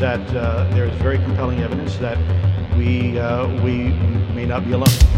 that uh, there is very compelling evidence that we, uh, we may not be alone.